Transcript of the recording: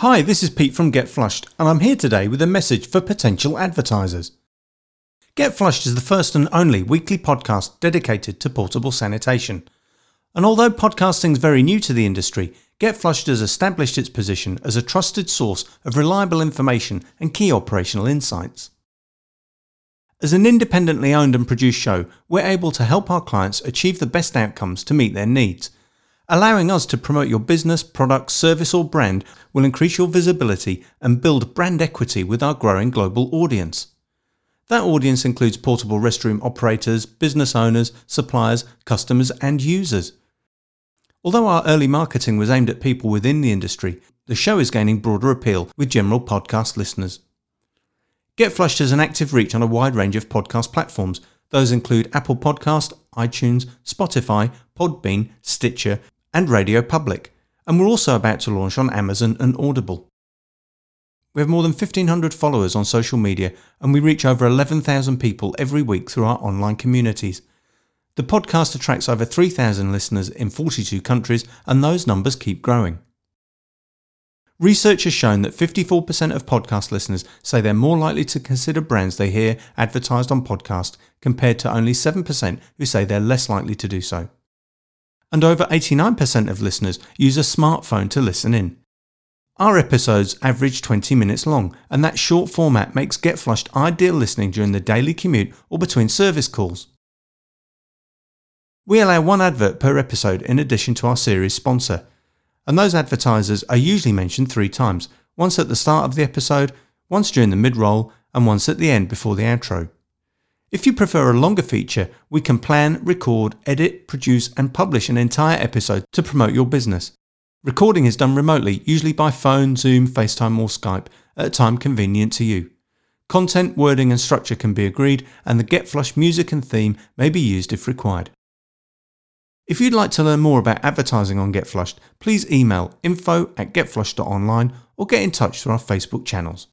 Hi, this is Pete from Get Flushed, and I'm here today with a message for potential advertisers. Get Flushed is the first and only weekly podcast dedicated to portable sanitation. And although podcasting is very new to the industry, Get Flushed has established its position as a trusted source of reliable information and key operational insights. As an independently owned and produced show, we're able to help our clients achieve the best outcomes to meet their needs. Allowing us to promote your business, product, service, or brand will increase your visibility and build brand equity with our growing global audience. That audience includes portable restroom operators, business owners, suppliers, customers, and users. Although our early marketing was aimed at people within the industry, the show is gaining broader appeal with general podcast listeners. Get Flushed has an active reach on a wide range of podcast platforms. Those include Apple Podcast, iTunes, Spotify, Podbean, Stitcher, and Radio Public, and we're also about to launch on Amazon and Audible. We have more than 1,500 followers on social media, and we reach over 11,000 people every week through our online communities. The podcast attracts over 3,000 listeners in 42 countries, and those numbers keep growing. Research has shown that 54% of podcast listeners say they're more likely to consider brands they hear advertised on podcast compared to only 7% who say they're less likely to do so and over 89% of listeners use a smartphone to listen in. Our episodes average 20 minutes long, and that short format makes Get Flushed ideal listening during the daily commute or between service calls. We allow one advert per episode in addition to our series sponsor, and those advertisers are usually mentioned three times once at the start of the episode, once during the mid roll, and once at the end before the outro. If you prefer a longer feature, we can plan, record, edit, produce, and publish an entire episode to promote your business. Recording is done remotely, usually by phone, Zoom, FaceTime, or Skype, at a time convenient to you. Content, wording, and structure can be agreed, and the Get Flush music and theme may be used if required. If you'd like to learn more about advertising on Get Flushed, please email info at getflushed.online or get in touch through our Facebook channels.